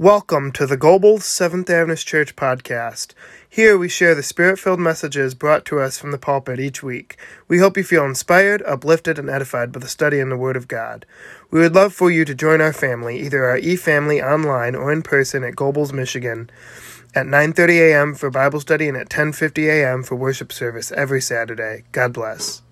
Welcome to the Gobles Seventh Adventist Church podcast. Here we share the spirit filled messages brought to us from the pulpit each week. We hope you feel inspired, uplifted, and edified by the study in the Word of God. We would love for you to join our family, either our e-family online or in person at Gobles, Michigan, at 9:30 a.m. for Bible study and at 10:50 a.m. for worship service every Saturday. God bless.